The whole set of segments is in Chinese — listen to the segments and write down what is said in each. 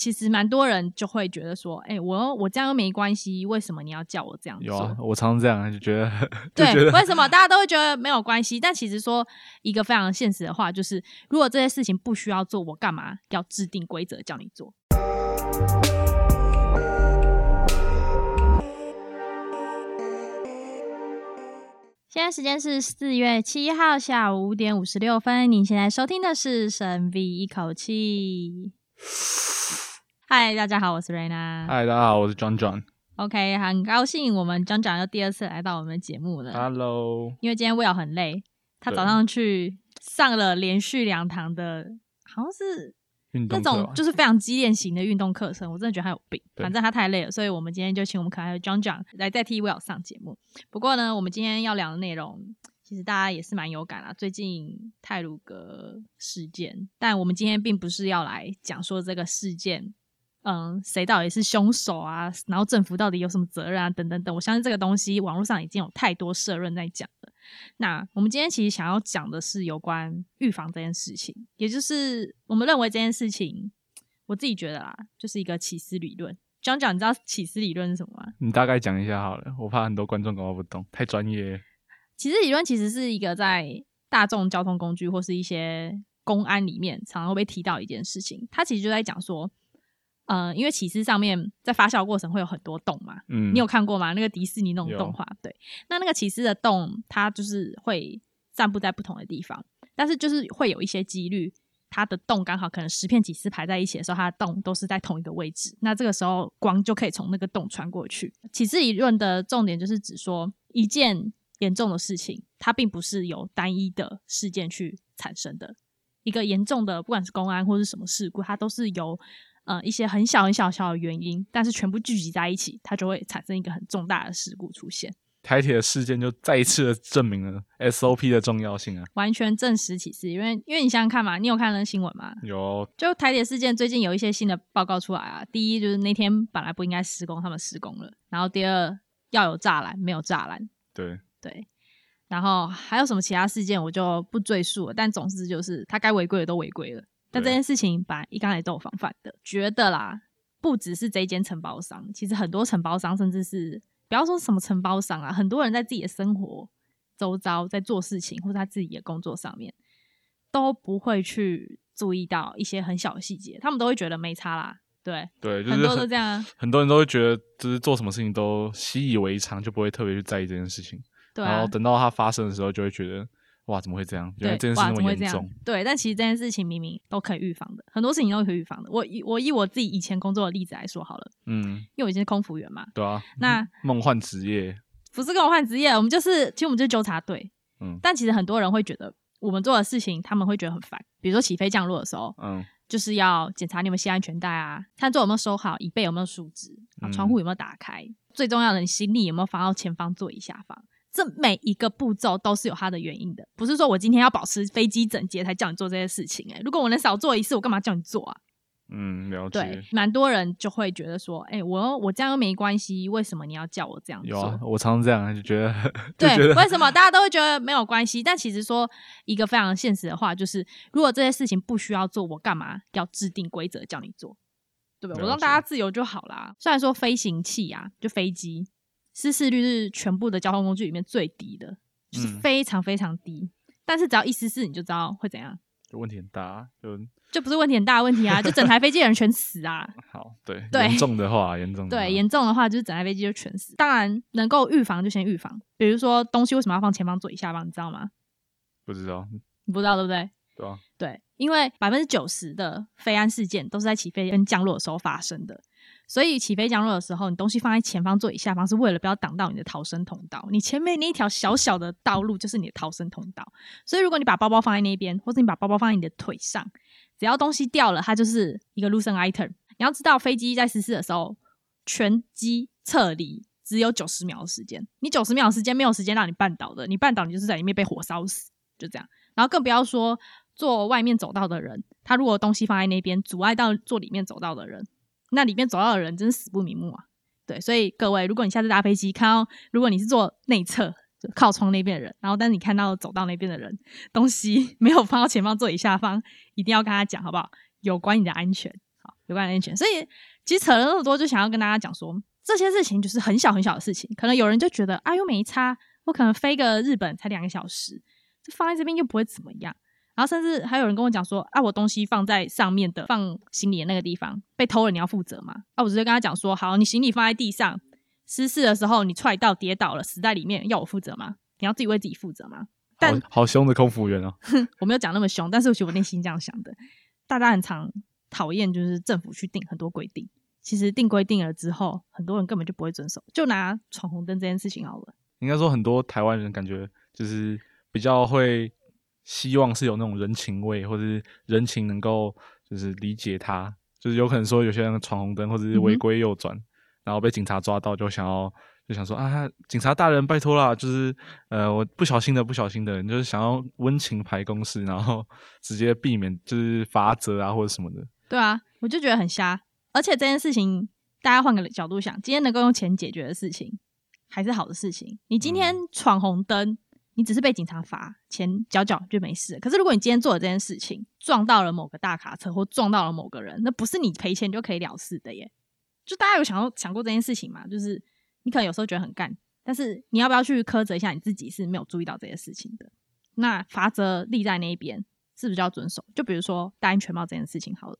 其实蛮多人就会觉得说，哎、欸，我我这样又没关系，为什么你要叫我这样做？有啊，我常常这样就觉得，对，为什么大家都会觉得没有关系？但其实说一个非常现实的话，就是如果这些事情不需要做，我干嘛要制定规则叫你做？现在时间是四月七号下午五点五十六分。您现在收听的是《神 V 一口气》。嗨，大家好，我是瑞娜。嗨，大家好，我是 John John。OK，很高兴我们 John John 又第二次来到我们的节目了。Hello。因为今天 Will 很累，他早上去上了连续两堂的，好像是。那种就是非常激烈型的运动课程，我真的觉得他有病。反正他太累了，所以我们今天就请我们可爱的 John John 来代替 Will 上节目。不过呢，我们今天要聊的内容，其实大家也是蛮有感啊。最近泰鲁阁事件，但我们今天并不是要来讲说这个事件。嗯，谁到底是凶手啊？然后政府到底有什么责任啊？等等等，我相信这个东西网络上已经有太多社论在讲了。那我们今天其实想要讲的是有关预防这件事情，也就是我们认为这件事情，我自己觉得啦，就是一个起司理论。讲讲，你知道起司理论是什么吗？你大概讲一下好了，我怕很多观众搞不懂，太专业。起司理论其实是一个在大众交通工具或是一些公安里面常常会被提到一件事情，它其实就在讲说。呃，因为起司上面在发酵过程会有很多洞嘛，嗯，你有看过吗？那个迪士尼那种动画，对，那那个起司的洞，它就是会散布在不同的地方，但是就是会有一些几率，它的洞刚好可能十片起司排在一起的时候，它的洞都是在同一个位置，那这个时候光就可以从那个洞穿过去。起司理论的重点就是指说，一件严重的事情，它并不是由单一的事件去产生的，一个严重的不管是公安或是什么事故，它都是由。呃，一些很小很小小的原因，但是全部聚集在一起，它就会产生一个很重大的事故出现。台铁的事件就再一次的证明了 SOP 的重要性啊！完全证实起司，因为因为你想想看嘛，你有看那新闻吗？有。就台铁事件最近有一些新的报告出来啊。第一就是那天本来不应该施工，他们施工了。然后第二要有栅栏，没有栅栏。对对。然后还有什么其他事件，我就不赘述了。但总之就是他该违规的都违规了。但这件事情本来一刚才都有防范的，觉得啦，不只是这一间承包商，其实很多承包商，甚至是不要说什么承包商啊，很多人在自己的生活周遭在做事情，或者他自己的工作上面，都不会去注意到一些很小的细节，他们都会觉得没差啦。对对，就是、很多都这样、啊，很多人都会觉得，就是做什么事情都习以为常，就不会特别去在意这件事情。对、啊，然后等到它发生的时候，就会觉得。哇，怎么会这样？原来这件事那么严重。对，但其实这件事情明明都可以预防的，很多事情都可以预防的。我以我以我自己以前工作的例子来说好了，嗯，因为我以前是空服员嘛，对啊。那梦幻职业不是梦幻职业，我们就是其实我们就是纠察队，嗯。但其实很多人会觉得我们做的事情，他们会觉得很烦。比如说起飞降落的时候，嗯，就是要检查你有没有系安全带啊，餐桌有没有收好，椅背有没有竖直，啊，窗户有没有打开，嗯、最重要的，你行李有没有放到前方座椅下方。这每一个步骤都是有它的原因的，不是说我今天要保持飞机整洁才叫你做这些事情。诶，如果我能少做一次，我干嘛叫你做啊？嗯，了解。对，蛮多人就会觉得说，哎，我我这样又没关系，为什么你要叫我这样做？有啊，我常常这样就觉得，对，为什么大家都会觉得没有关系？但其实说一个非常现实的话，就是如果这些事情不需要做，我干嘛要制定规则叫你做？对不对？我让大家自由就好啦。虽然说飞行器啊，就飞机。失事率是全部的交通工具里面最低的，就是非常非常低。嗯、但是只要一失事，你就知道会怎样，就问题很大，就就不是问题很大的问题啊，就整台飞机的人全死啊。好，对，对，严重的话，严重的话，对，严重的话就是整台飞机就全死。当然，能够预防就先预防。比如说，东西为什么要放前方座椅下方，你知道吗？不知道，你不知道对不对？对啊，对，因为百分之九十的飞安事件都是在起飞跟降落的时候发生的。所以起飞降落的时候，你东西放在前方座椅下方，是为了不要挡到你的逃生通道。你前面那一条小小的道路就是你的逃生通道。所以如果你把包包放在那边，或者你把包包放在你的腿上，只要东西掉了，它就是一个 loose item。你要知道，飞机在失事的时候，全机撤离只有九十秒的时间。你九十秒的时间没有时间让你绊倒的，你绊倒你就是在里面被火烧死，就这样。然后更不要说坐外面走道的人，他如果东西放在那边，阻碍到坐里面走道的人。那里面走到的人真是死不瞑目啊！对，所以各位，如果你下次搭飞机看到，如果你是坐内侧靠窗那边的人，然后但是你看到走到那边的人东西 没有放到前方座椅下方，一定要跟他讲好不好？有关你的安全。好，有关安全。所以其实扯了那么多，就想要跟大家讲说，这些事情就是很小很小的事情。可能有人就觉得，啊，又没差，我可能飞个日本才两个小时，就放在这边又不会怎么样。然后甚至还有人跟我讲说，啊，我东西放在上面的放行李的那个地方被偷了，你要负责吗？啊，我直接跟他讲说，好，你行李放在地上，失事的时候你踹到跌倒了，死在里面，要我负责吗？你要自己为自己负责吗？但好，好凶的空服员哦！我没有讲那么凶，但是我觉得我内心这样想的。大家很常讨厌，就是政府去定很多规定。其实定规定了之后，很多人根本就不会遵守。就拿闯红灯这件事情好了。应该说，很多台湾人感觉就是比较会希望是有那种人情味，或者是人情能够就是理解他。就是有可能说有些人闯红灯或者是违规右转，嗯、然后被警察抓到，就想要。就想说啊，警察大人，拜托啦，就是呃，我不小心的，不小心的，你就是想要温情排公事，然后直接避免就是罚则啊或者什么的。对啊，我就觉得很瞎。而且这件事情，大家换个角度想，今天能够用钱解决的事情，还是好的事情。你今天闯红灯，你只是被警察罚钱缴缴就没事。可是如果你今天做了这件事情，撞到了某个大卡车或撞到了某个人，那不是你赔钱就可以了事的耶。就大家有想过想过这件事情吗？就是。你可能有时候觉得很干，但是你要不要去苛责一下你自己是没有注意到这些事情的？那罚则立在那一边，是不是就要遵守？就比如说戴安全帽这件事情好了，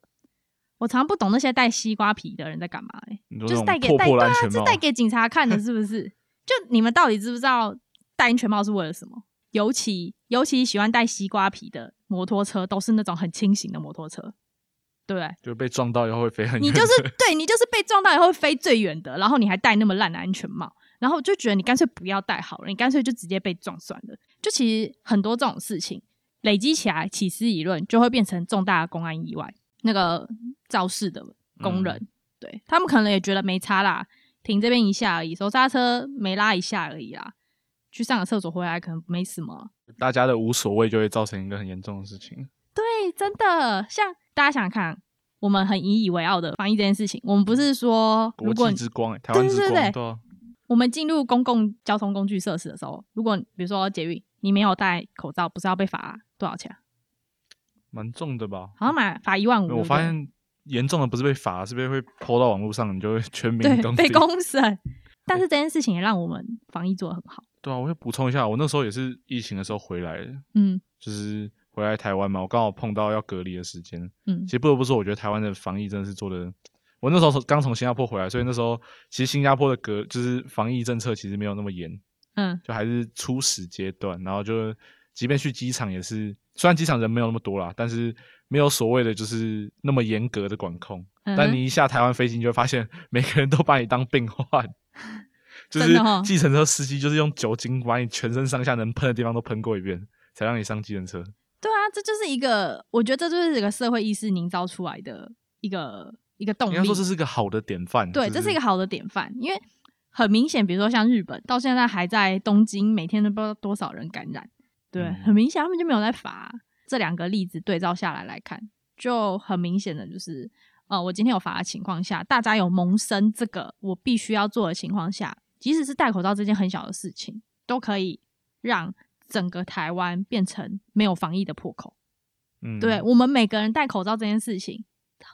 我常不懂那些戴西瓜皮的人在干嘛、欸？哎，就是带给带对啊，是戴给警察看的，是不是？就你们到底知不知道戴安全帽是为了什么？尤其尤其喜欢戴西瓜皮的摩托车，都是那种很轻型的摩托车。对不对？就被撞到以后会飞很远。你就是 对你就是被撞到以后会飞最远的，然后你还戴那么烂的安全帽，然后就觉得你干脆不要戴好了，你干脆就直接被撞算了。就其实很多这种事情累积起来，起司一论就会变成重大的公安意外。那个肇事的工人，嗯、对他们可能也觉得没差啦，停这边一下而已，手刹车没拉一下而已啦，去上个厕所回来可能没什么。大家的无所谓就会造成一个很严重的事情。对，真的像。大家想想看，我们很引以为傲的防疫这件事情，我们不是说国际之光、欸，台湾之光，对对对，对，我们进入公共交通工具设施的时候，如果比如说捷运，你没有戴口罩，不是要被罚多少钱？蛮重的吧？好像买罚一万五。我发现严重的不是被罚，是被会 PO 到网络上，你就会 全民对被公审。但是这件事情也让我们防疫做得很好。对啊，我要补充一下，我那时候也是疫情的时候回来的，嗯，就是。回来台湾嘛，我刚好碰到要隔离的时间。嗯，其实不得不说，我觉得台湾的防疫真的是做的。我那时候刚从新加坡回来，所以那时候其实新加坡的隔就是防疫政策其实没有那么严。嗯，就还是初始阶段，然后就即便去机场也是，虽然机场人没有那么多啦，但是没有所谓的就是那么严格的管控。嗯、但你一下台湾飞机，你就会发现每个人都把你当病患，就是计程车司机就是用酒精把你全身上下能喷的地方都喷过一遍，才让你上计程车。对啊，这就是一个，我觉得这就是一个社会意识营造出来的一个一个动力。应该说这是一个好的典范。对，这是一个好的典范，因为很明显，比如说像日本，到现在还在东京，每天都不知道多少人感染。对，嗯、很明显他们就没有在罚。这两个例子对照下来来看，就很明显的就是，呃，我今天有罚的情况下，大家有萌生这个我必须要做的情况下，即使是戴口罩这件很小的事情，都可以让。整个台湾变成没有防疫的破口，嗯，对，我们每个人戴口罩这件事情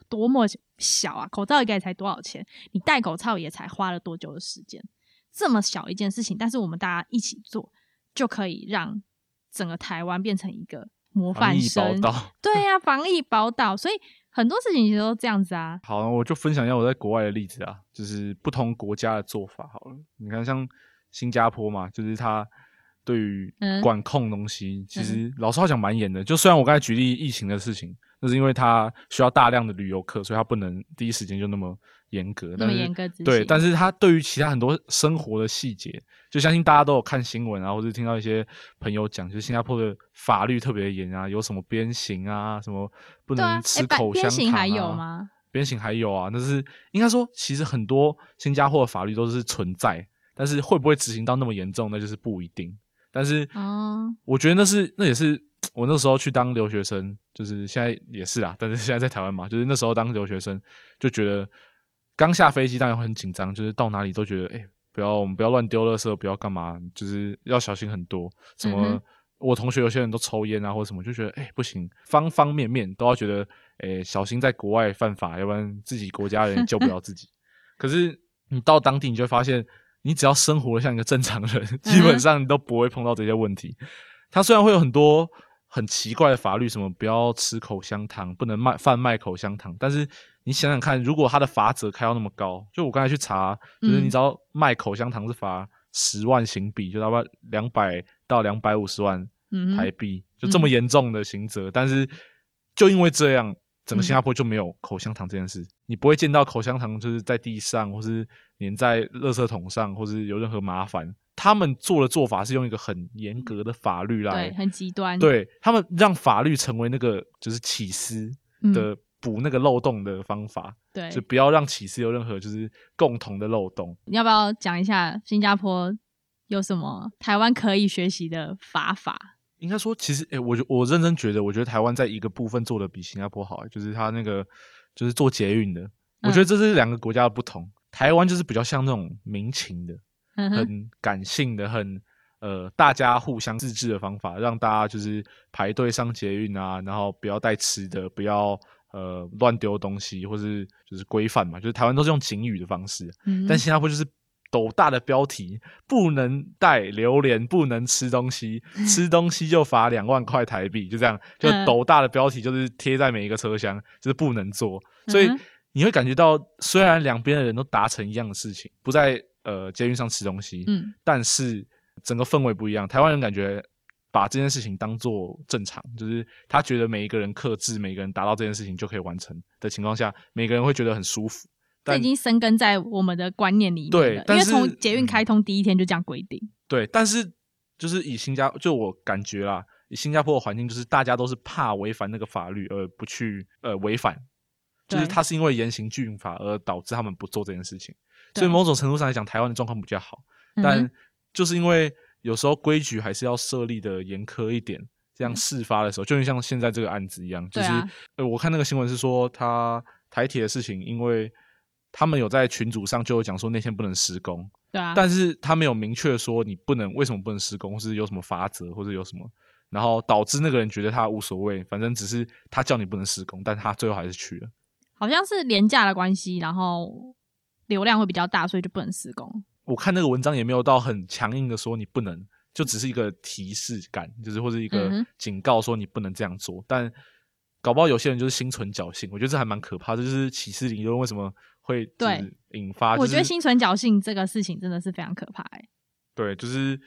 多么小啊！口罩一个也才多少钱？你戴口罩也才花了多久的时间？这么小一件事情，但是我们大家一起做，就可以让整个台湾变成一个模范生。对呀、啊，防疫宝岛。所以很多事情其实都这样子啊。好，我就分享一下我在国外的例子啊，就是不同国家的做法。好了，你看像新加坡嘛，就是它。对于管控东西，嗯、其实老实话讲蛮严的。就虽然我刚才举例疫情的事情，那是因为它需要大量的旅游客，所以它不能第一时间就那么严格。那么严格，对，但是他对于其他很多生活的细节，就相信大家都有看新闻啊，或者听到一些朋友讲，就是新加坡的法律特别严啊，有什么鞭刑啊，什么不能吃口香糖啊。鞭刑还有吗？鞭刑还有啊，那是应该说，其实很多新加坡的法律都是存在，但是会不会执行到那么严重，那就是不一定。但是，我觉得那是那也是我那时候去当留学生，就是现在也是啊。但是现在在台湾嘛，就是那时候当留学生就觉得刚下飞机当然会很紧张，就是到哪里都觉得哎、欸，不要我们不要乱丢垃圾，不要干嘛，就是要小心很多。什么、嗯、我同学有些人都抽烟啊，或者什么，就觉得哎、欸、不行，方方面面都要觉得诶，小心在国外犯法，要不然自己国家人救不了自己。可是你到当地，你就会发现，你只要生活的像一个正常人，基本上你都不会碰到这些问题。它虽然会有很多很奇怪的法律，什么不要吃口香糖，不能卖贩卖口香糖，但是你想想看，如果他的罚则开到那么高，就我刚才去查，就是你只要卖口香糖是罚十万新币，就大概两百到两百五十万台币，就这么严重的刑责。但是就因为这样，整个新加坡就没有口香糖这件事，你不会见到口香糖就是在地上，或是粘在垃圾桶上，或是有任何麻烦。他们做的做法是用一个很严格的法律来，对，很极端。对，他们让法律成为那个就是起司的补那个漏洞的方法，对，就不要让起司有任何就是共同的漏洞。你要不要讲一下新加坡有什么台湾可以学习的法法？应该说，其实，诶、欸，我我认真觉得，我觉得台湾在一个部分做的比新加坡好，就是它那个就是做捷运的，我觉得这是两个国家的不同。嗯、台湾就是比较像那种民情的。很感性的，很呃，大家互相自制的方法，让大家就是排队上捷运啊，然后不要带吃的，不要呃乱丢东西，或是就是规范嘛，就是台湾都是用警语的方式，嗯、但新加坡就是斗大的标题，不能带榴莲，不能吃东西，吃东西就罚两万块台币，就这样，就斗大的标题就是贴在每一个车厢，就是不能做，所以你会感觉到，虽然两边的人都达成一样的事情，不在。呃，捷运上吃东西，嗯，但是整个氛围不一样。台湾人感觉把这件事情当做正常，就是他觉得每一个人克制，每个人达到这件事情就可以完成的情况下，每个人会觉得很舒服。这已经生根在我们的观念里面了。对，因为从捷运开通第一天就这样规定。对，但是就是以新加，就我感觉啦，以新加坡的环境，就是大家都是怕违反那个法律而不去呃违反，就是他是因为严刑峻法而导致他们不做这件事情。所以某种程度上来讲，台湾的状况比较好，但就是因为有时候规矩还是要设立的严苛一点，这样事发的时候，就像现在这个案子一样，就是呃，我看那个新闻是说，他台铁的事情，因为他们有在群组上就有讲说那天不能施工，对啊，但是他没有明确说你不能为什么不能施工，或是有什么法则或者有什么，然后导致那个人觉得他无所谓，反正只是他叫你不能施工，但他最后还是去了，好像是廉价的关系，然后。流量会比较大，所以就不能施工。我看那个文章也没有到很强硬的说你不能，就只是一个提示感，就是或者一个警告说你不能这样做。嗯、但搞不好有些人就是心存侥幸，我觉得这还蛮可怕的。就是起司理论为什么会对引发、就是？我觉得心存侥幸这个事情真的是非常可怕、欸。对，就是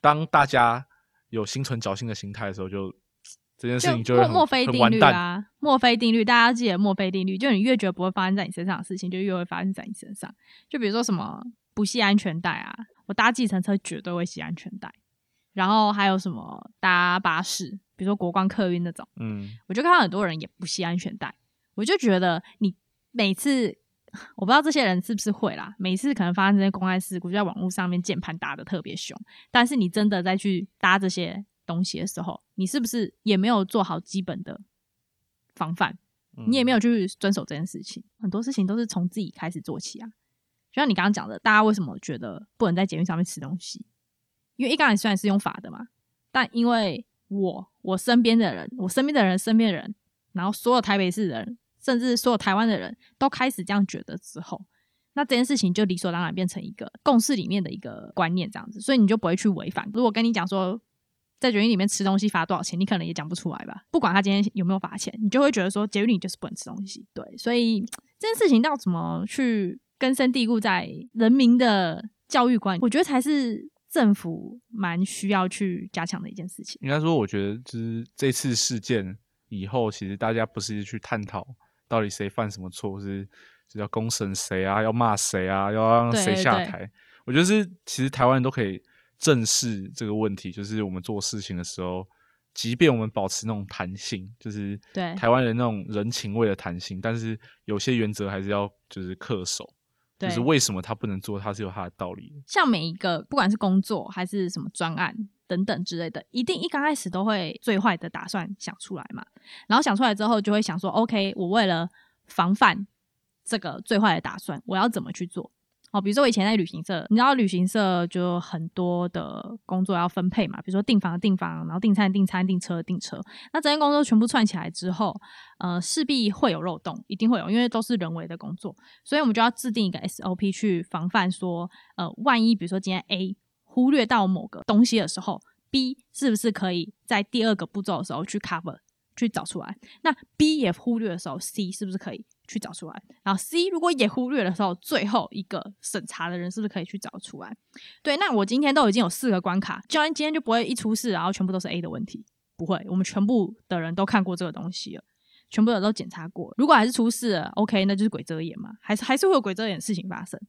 当大家有心存侥幸的心态的时候，就。这件事情就墨菲定律啊，墨菲定律，大家记得墨菲定律，就你越觉得不会发生在你身上的事情，就越会发生在你身上。就比如说什么不系安全带啊，我搭计程车绝对会系安全带。然后还有什么搭巴士，比如说国光客运那种，嗯，我就看到很多人也不系安全带，我就觉得你每次，我不知道这些人是不是会啦，每次可能发生这些公开事故，就在网络上面键盘打的特别凶，但是你真的再去搭这些。东西的时候，你是不是也没有做好基本的防范？你也没有去遵守这件事情。很多事情都是从自己开始做起啊。就像你刚刚讲的，大家为什么觉得不能在捷运上面吃东西？因为一刚开始虽然是用法的嘛，但因为我我身边的人，我身边的人身边的人，然后所有台北市的人，甚至所有台湾的人都开始这样觉得之后，那这件事情就理所当然变成一个共识里面的一个观念，这样子，所以你就不会去违反。如果跟你讲说，在捷运里面吃东西罚多少钱，你可能也讲不出来吧？不管他今天有没有罚钱，你就会觉得说捷运里就是不能吃东西。对，所以这件事情要怎么去根深蒂固在人民的教育观，我觉得才是政府蛮需要去加强的一件事情。应该说，我觉得就是这次事件以后，其实大家不是去探讨到底谁犯什么错，是是要公审谁啊，要骂谁啊，要让谁下台。对对对，我觉得是其实台湾人都可以。正视这个问题，就是我们做事情的时候，即便我们保持那种弹性，就是对台湾人那种人情味的弹性，但是有些原则还是要就是恪守。就是为什么他不能做，他是有他的道理的。像每一个不管是工作还是什么专案等等之类的，一定一刚开始都会最坏的打算想出来嘛，然后想出来之后就会想说，OK，我为了防范这个最坏的打算，我要怎么去做？哦，比如说我以前在旅行社，你知道旅行社就很多的工作要分配嘛，比如说订房订房，然后订餐订餐，订车订车。那这些工作全部串起来之后，呃，势必会有漏洞，一定会有，因为都是人为的工作，所以我们就要制定一个 SOP 去防范说，呃，万一比如说今天 A 忽略到某个东西的时候，B 是不是可以在第二个步骤的时候去 cover 去找出来？那 B 也忽略的时候，C 是不是可以？去找出来，然后 C 如果也忽略的时候，最后一个审查的人是不是可以去找出来？对，那我今天都已经有四个关卡，就今天就不会一出事，然后全部都是 A 的问题，不会，我们全部的人都看过这个东西了，全部的人都检查过，如果还是出事了，OK，那就是鬼遮眼嘛，还是还是会有鬼遮眼的事情发生，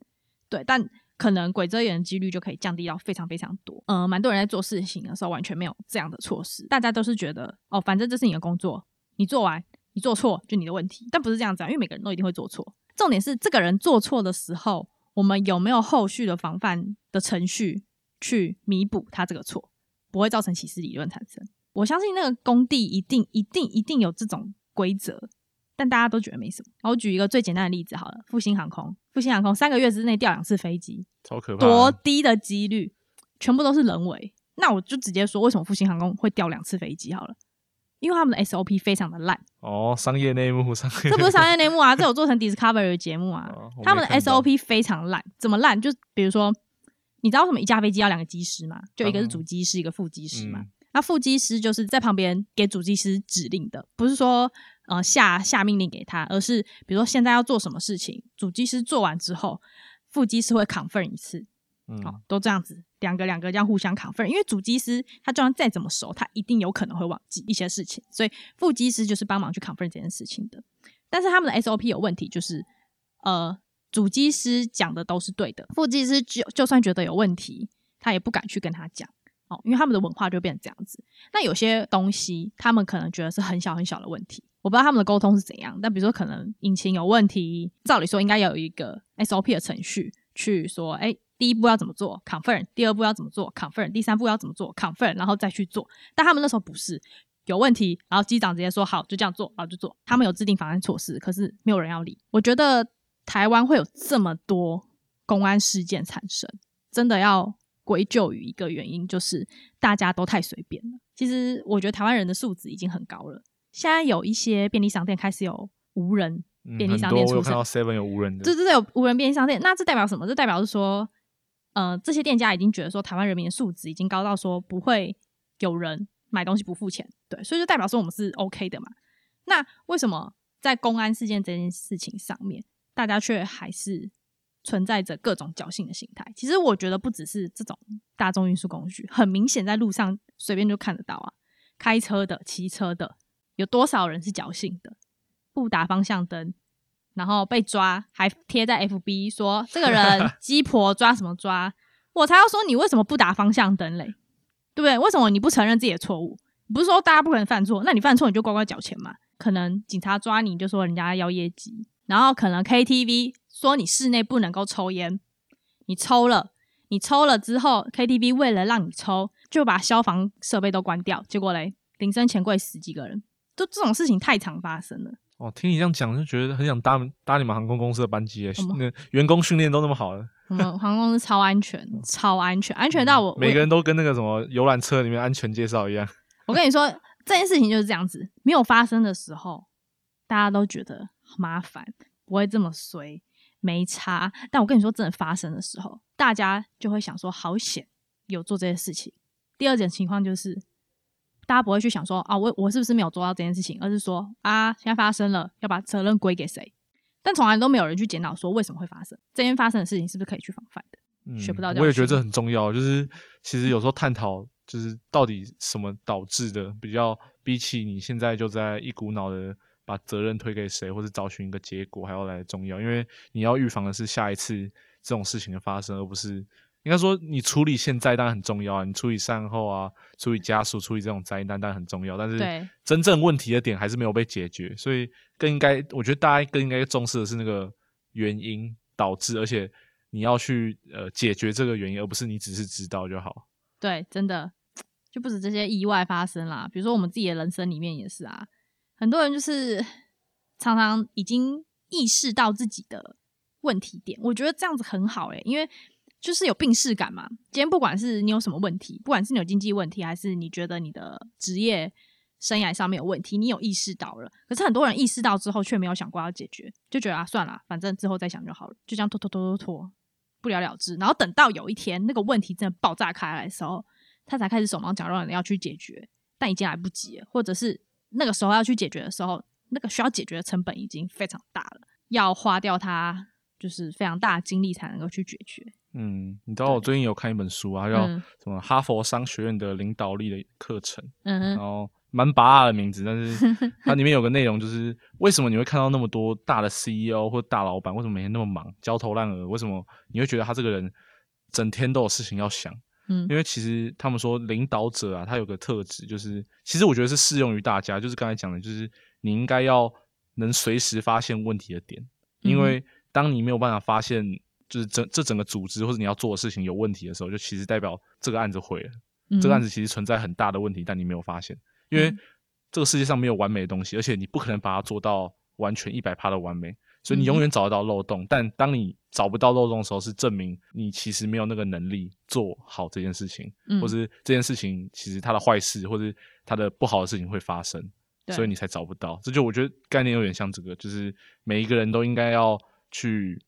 对，但可能鬼遮眼的几率就可以降低到非常非常多。呃，蛮多人在做事情的时候完全没有这样的措施，大家都是觉得哦，反正这是你的工作，你做完。你做错就你的问题，但不是这样子啊，因为每个人都一定会做错。重点是这个人做错的时候，我们有没有后续的防范的程序去弥补他这个错，不会造成歧视理论产生。我相信那个工地一定、一定、一定有这种规则，但大家都觉得没什么。我举一个最简单的例子好了，复兴航空，复兴航空三个月之内掉两次飞机，超可怕，多低的几率，全部都是人为。那我就直接说，为什么复兴航空会掉两次飞机好了？因为他们的 SOP 非常的烂哦，商业内幕，商业这不是商业内幕啊，这有做成 Discovery 的节目啊。哦、他们的 SOP 非常烂，怎么烂？就比如说，你知道为什么一架飞机要两个机师吗？就一个是主机师，嗯、一个副机师嘛。那副机师就是在旁边给主机师指令的，不是说呃下下命令给他，而是比如说现在要做什么事情，主机师做完之后，副机师会 confirm 一次。嗯，好，都这样子，两个两个这样互相扛责任因为主机师他就算再怎么熟，他一定有可能会忘记一些事情，所以副机师就是帮忙去扛责任这件事情的。但是他们的 SOP 有问题，就是呃，主机师讲的都是对的，副机师就就算觉得有问题，他也不敢去跟他讲，哦，因为他们的文化就变成这样子。那有些东西，他们可能觉得是很小很小的问题，我不知道他们的沟通是怎样。但比如说，可能引擎有问题，照理说应该有一个 SOP 的程序去说，哎、第一步要怎么做？confirm。第二步要怎么做？confirm。第三步要怎么做？confirm。然后再去做。但他们那时候不是有问题，然后机长直接说好，就这样做，然后就做。他们有制定防范措施，可是没有人要理。我觉得台湾会有这么多公安事件产生，真的要归咎于一个原因，就是大家都太随便了。其实我觉得台湾人的素质已经很高了。现在有一些便利商店开始有无人便利商店出现，嗯、我有看到 Seven 有无人的，对对对，有无人便利商店。那这代表什么？这代表是说。呃，这些店家已经觉得说，台湾人民的素质已经高到说不会有人买东西不付钱，对，所以就代表说我们是 OK 的嘛。那为什么在公安事件这件事情上面，大家却还是存在着各种侥幸的心态？其实我觉得不只是这种大众运输工具，很明显在路上随便就看得到啊，开车的、骑车的，有多少人是侥幸的，不打方向灯。然后被抓，还贴在 FB 说这个人 鸡婆抓什么抓？我才要说你为什么不打方向灯嘞？对不对？为什么你不承认自己的错误？不是说大家不可能犯错，那你犯错你就乖乖缴钱嘛。可能警察抓你就说人家要业绩，然后可能 KTV 说你室内不能够抽烟，你抽了，你抽了之后 KTV 为了让你抽，就把消防设备都关掉，结果嘞，铃声前柜十几个人，就这种事情太常发生了。哦，听你这样讲，就觉得很想搭搭你们航空公司的班机诶。那员工训练都那么好了，我们航空公司超安全，超安全，安全到我每个人都跟那个什么游览车里面安全介绍一样。我跟你说，这件事情就是这样子，没有发生的时候，大家都觉得麻烦，不会这么衰，没差。但我跟你说，真的发生的时候，大家就会想说，好险有做这些事情。第二种情况就是。大家不会去想说啊，我我是不是没有做到这件事情，而是说啊，现在发生了，要把责任归给谁？但从来都没有人去检讨说为什么会发生这件发生的事情，是不是可以去防范的？嗯，学不到。我也觉得这很重要，就是其实有时候探讨就是到底什么导致的，比较比起你现在就在一股脑的把责任推给谁，或者找寻一个结果还要来重要，因为你要预防的是下一次这种事情的发生，而不是。应该说，你处理现在当然很重要啊，你处理善后啊，处理家属，处理这种灾难当然很重要。但是，真正问题的点还是没有被解决，所以更应该，我觉得大家更应该重视的是那个原因导致，而且你要去呃解决这个原因，而不是你只是知道就好。对，真的就不止这些意外发生啦，比如说我们自己的人生里面也是啊，很多人就是常常已经意识到自己的。问题点。我觉得这样子很好诶、欸，因为就是有病识感嘛。今天不管是你有什么问题，不管是你有经济问题，还是你觉得你的职业生涯上面有问题，你有意识到了。可是很多人意识到之后，却没有想过要解决，就觉得啊，算了，反正之后再想就好了，就这样拖拖拖拖拖，不了了之。然后等到有一天那个问题真的爆炸开来的时候，他才开始手忙脚乱的要去解决，但已经来不及，或者是那个时候要去解决的时候，那个需要解决的成本已经非常大了，要花掉他就是非常大的精力才能够去解决。嗯，你知道我最近有看一本书啊，叫什么《哈佛商学院的领导力的课程》，嗯，然后蛮拔辣的名字，但是 它里面有个内容就是为什么你会看到那么多大的 CEO 或大老板，为什么每天那么忙，焦头烂额？为什么你会觉得他这个人整天都有事情要想？嗯，因为其实他们说领导者啊，他有个特质，就是其实我觉得是适用于大家，就是刚才讲的，就是你应该要能随时发现问题的点，因为当你没有办法发现，就是整这整个组织或者你要做的事情有问题的时候，就其实代表这个案子毁了。嗯，这个案子其实存在很大的问题，但你没有发现，因为这个世界上没有完美的东西，而且你不可能把它做到完全一百趴的完美。所以你永远找得到漏洞，但当你找不到漏洞的时候，是证明你其实没有那个能力做好这件事情，嗯、或是这件事情其实它的坏事或是它的不好的事情会发生，所以你才找不到。这就我觉得概念有点像这个，就是每一个人都应该要去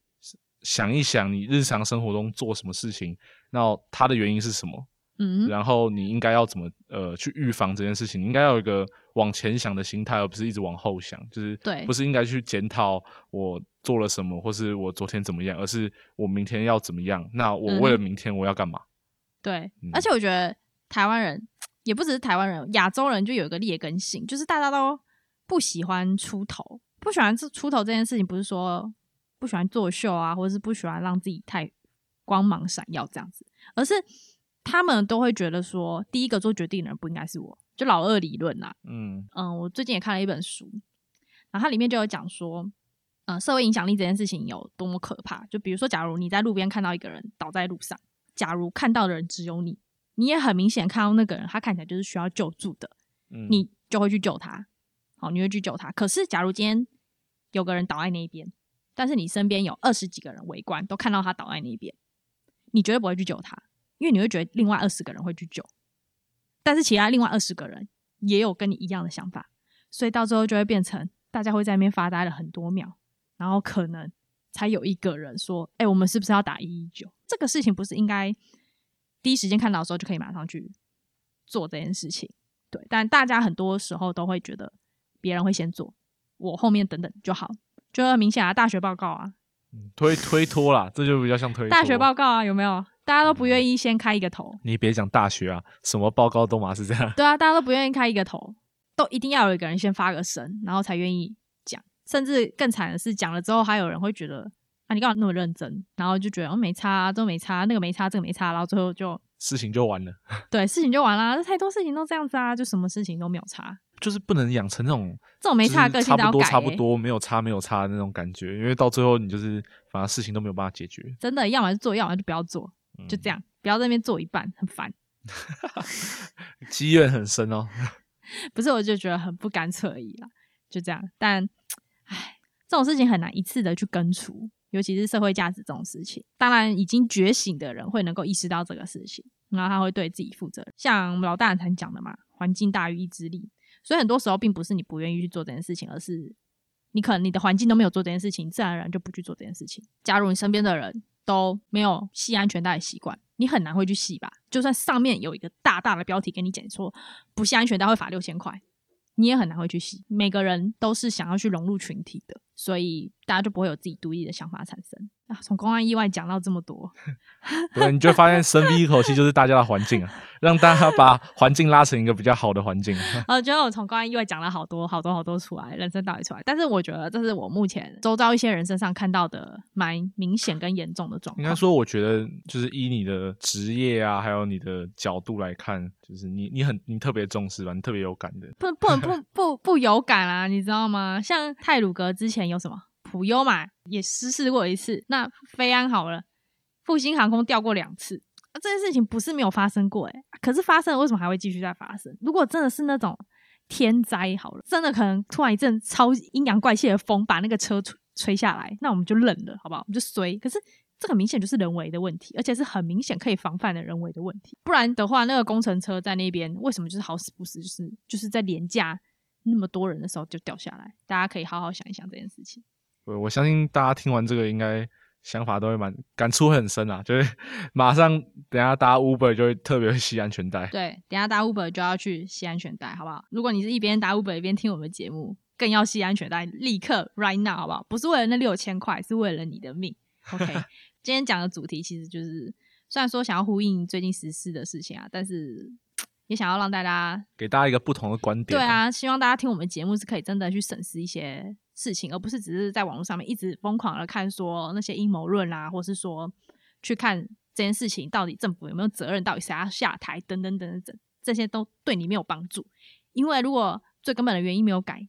想一想，你日常生活中做什么事情，那它的原因是什么？嗯，然后你应该要怎么呃去预防这件事情？你应该要有一个往前想的心态，而不是一直往后想。就是对，不是应该去检讨我做了什么，或是我昨天怎么样，而是我明天要怎么样？那我为了明天我要干嘛？嗯、对，嗯、而且我觉得台湾人也不只是台湾人，亚洲人就有一个劣根性，就是大家都不喜欢出头，不喜欢出出头这件事情，不是说不喜欢作秀啊，或者是不喜欢让自己太光芒闪耀这样子，而是。他们都会觉得说，第一个做决定的人不应该是我，就老二理论呐。嗯嗯，我最近也看了一本书，然后它里面就有讲说，嗯，社会影响力这件事情有多么可怕。就比如说，假如你在路边看到一个人倒在路上，假如看到的人只有你，你也很明显看到那个人，他看起来就是需要救助的，嗯，你就会去救他。好，你会去救他。可是，假如今天有个人倒在那边，但是你身边有二十几个人围观，都看到他倒在那边，你绝对不会去救他。因为你会觉得另外二十个人会去救，但是其他另外二十个人也有跟你一样的想法，所以到最后就会变成大家会在那边发呆了很多秒，然后可能才有一个人说：“哎，我们是不是要打一一九？”这个事情不是应该第一时间看到的时候就可以马上去做这件事情？对，但大家很多时候都会觉得别人会先做，我后面等等就好，就很明显啊，大学报告啊，推推脱啦，这就比较像推脱。大学报告啊，有没有？大家都不愿意先开一个头，你别讲大学啊，什么报告都嘛是这样。对啊，大家都不愿意开一个头，都一定要有一个人先发个声，然后才愿意讲。甚至更惨的是，讲了之后还有人会觉得啊，你干嘛那么认真？然后就觉得哦，没差啊，都没差，那个没差，这个没差，然后最后就事情就完了。对，事情就完了。太多事情都这样子啊，就什么事情都没有差。就是不能养成那种这种没差的个性，差不多差不多没有差没有差的那种感觉，因为到最后你就是反正事情都没有办法解决。真的，要么就做，要么就不要做，就这样。嗯不要在那边做一半，很烦。积怨很深哦。不是，我就觉得很不干脆而已啦，就这样。但，唉，这种事情很难一次的去根除，尤其是社会价值这种事情。当然，已经觉醒的人会能够意识到这个事情，然后他会对自己负责。像我们老大才讲的嘛，环境大于意志力。所以很多时候，并不是你不愿意去做这件事情，而是你可能你的环境都没有做这件事情，自然而然就不去做这件事情。假如你身边的人都没有系安全带的习惯。你很难会去系吧？就算上面有一个大大的标题给你讲说不系安全带会罚六千块，你也很难会去系。每个人都是想要去融入群体的，所以大家就不会有自己独立的想法产生。啊，从公安意外讲到这么多，对，你就发现深吸一口气就是大家的环境啊，让大家把环境拉成一个比较好的环境。我觉得我从公安意外讲了好多好多好多出来，人生道理出来，但是我觉得这是我目前周遭一些人身上看到的蛮明显跟严重的状况。应该说，我觉得就是以你的职业啊，还有你的角度来看，就是你你很你特别重视吧，你特别有感的，不不不不不有感啊，你知道吗？像泰鲁格之前有什么？普悠嘛也失事过一次，那飞安好了，复兴航空掉过两次，啊，这件事情不是没有发生过诶、可是发生了，为什么还会继续再发生？如果真的是那种天灾好了，真的可能突然一阵超阴阳怪气的风把那个车吹吹下来，那我们就认了，好不好？我们就衰。可是这个明显就是人为的问题，而且是很明显可以防范的人为的问题。不然的话，那个工程车在那边为什么就是好死不死，就是就是在廉价那么多人的时候就掉下来？大家可以好好想一想这件事情。对，我相信大家听完这个应该。想法都会蛮感触很深啊，就是 马上等下搭 Uber 就会特别会系安全带。对，等下搭 Uber 就要去系安全带，好不好？如果你是一边搭 Uber 一边听我们的节目，更要系安全带，立刻 right now，好不好？不是为了那六千块，是为了你的命。OK，今天讲的主题其实就是，虽然说想要呼应最近时事的事情啊，但是也想要让大家给大家一个不同的观点。对啊，希望大家听我们节目是可以真的去审视一些。事情，而不是只是在网络上面一直疯狂的看说那些阴谋论啊，或是说去看这件事情到底政府有没有责任，到底谁要下台等等等等等，这些都对你没有帮助。因为如果最根本的原因没有改，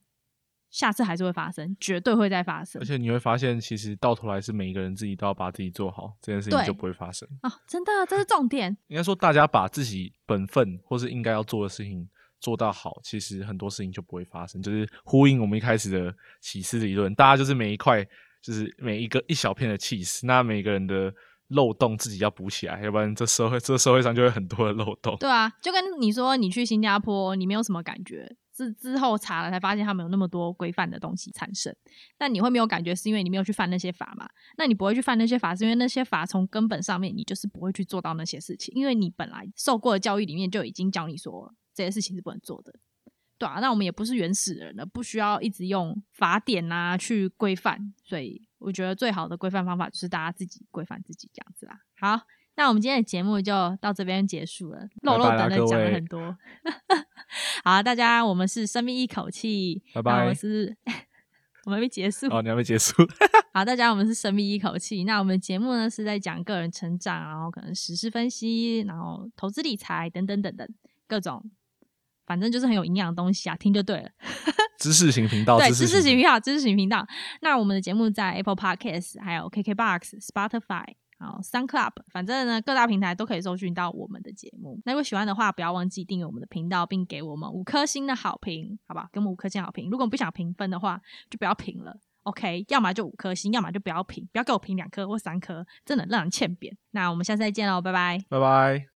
下次还是会发生，绝对会再发生。而且你会发现，其实到头来是每一个人自己都要把自己做好，这件事情就不会发生啊！真的，这是重点。应该说，大家把自己本分或是应该要做的事情。做到好，其实很多事情就不会发生。就是呼应我们一开始的起司理论，大家就是每一块，就是每一个一小片的起司，那每个人的漏洞自己要补起来，要不然这社会这社会上就会很多的漏洞。对啊，就跟你说，你去新加坡，你没有什么感觉，之之后查了才发现他们有那么多规范的东西产生，但你会没有感觉，是因为你没有去犯那些法嘛？那你不会去犯那些法，是因为那些法从根本上面，你就是不会去做到那些事情，因为你本来受过的教育里面就已经教你说。这些事情是不能做的，对啊，那我们也不是原始人了，不需要一直用法典啊去规范，所以我觉得最好的规范方法就是大家自己规范自己这样子啦。好，那我们今天的节目就到这边结束了，漏漏等等讲了很多。好，大家，我们是深吸一口气，拜拜。我是 我们还没结束哦，你还没结束。好，大家，我们是深吸一口气。那我们节目呢是在讲个人成长，然后可能时事分析，然后投资理财等等等等各种。反正就是很有营养的东西啊，听就对了。知识型频道，对，知识型频道，知识型频道。那我们的节目在 Apple Podcast、还有 KKBox、Spotify、然后 SoundCloud，反正呢各大平台都可以搜寻到我们的节目。那如果喜欢的话，不要忘记订阅我们的频道，并给我们五颗星的好评，好吧？给我们五颗星好评。如果你不想评分的话，就不要评了。OK，要么就五颗星，要么就不要评，不要给我评两颗或三颗，真的让人欠扁。那我们下次再见喽，拜拜，拜拜。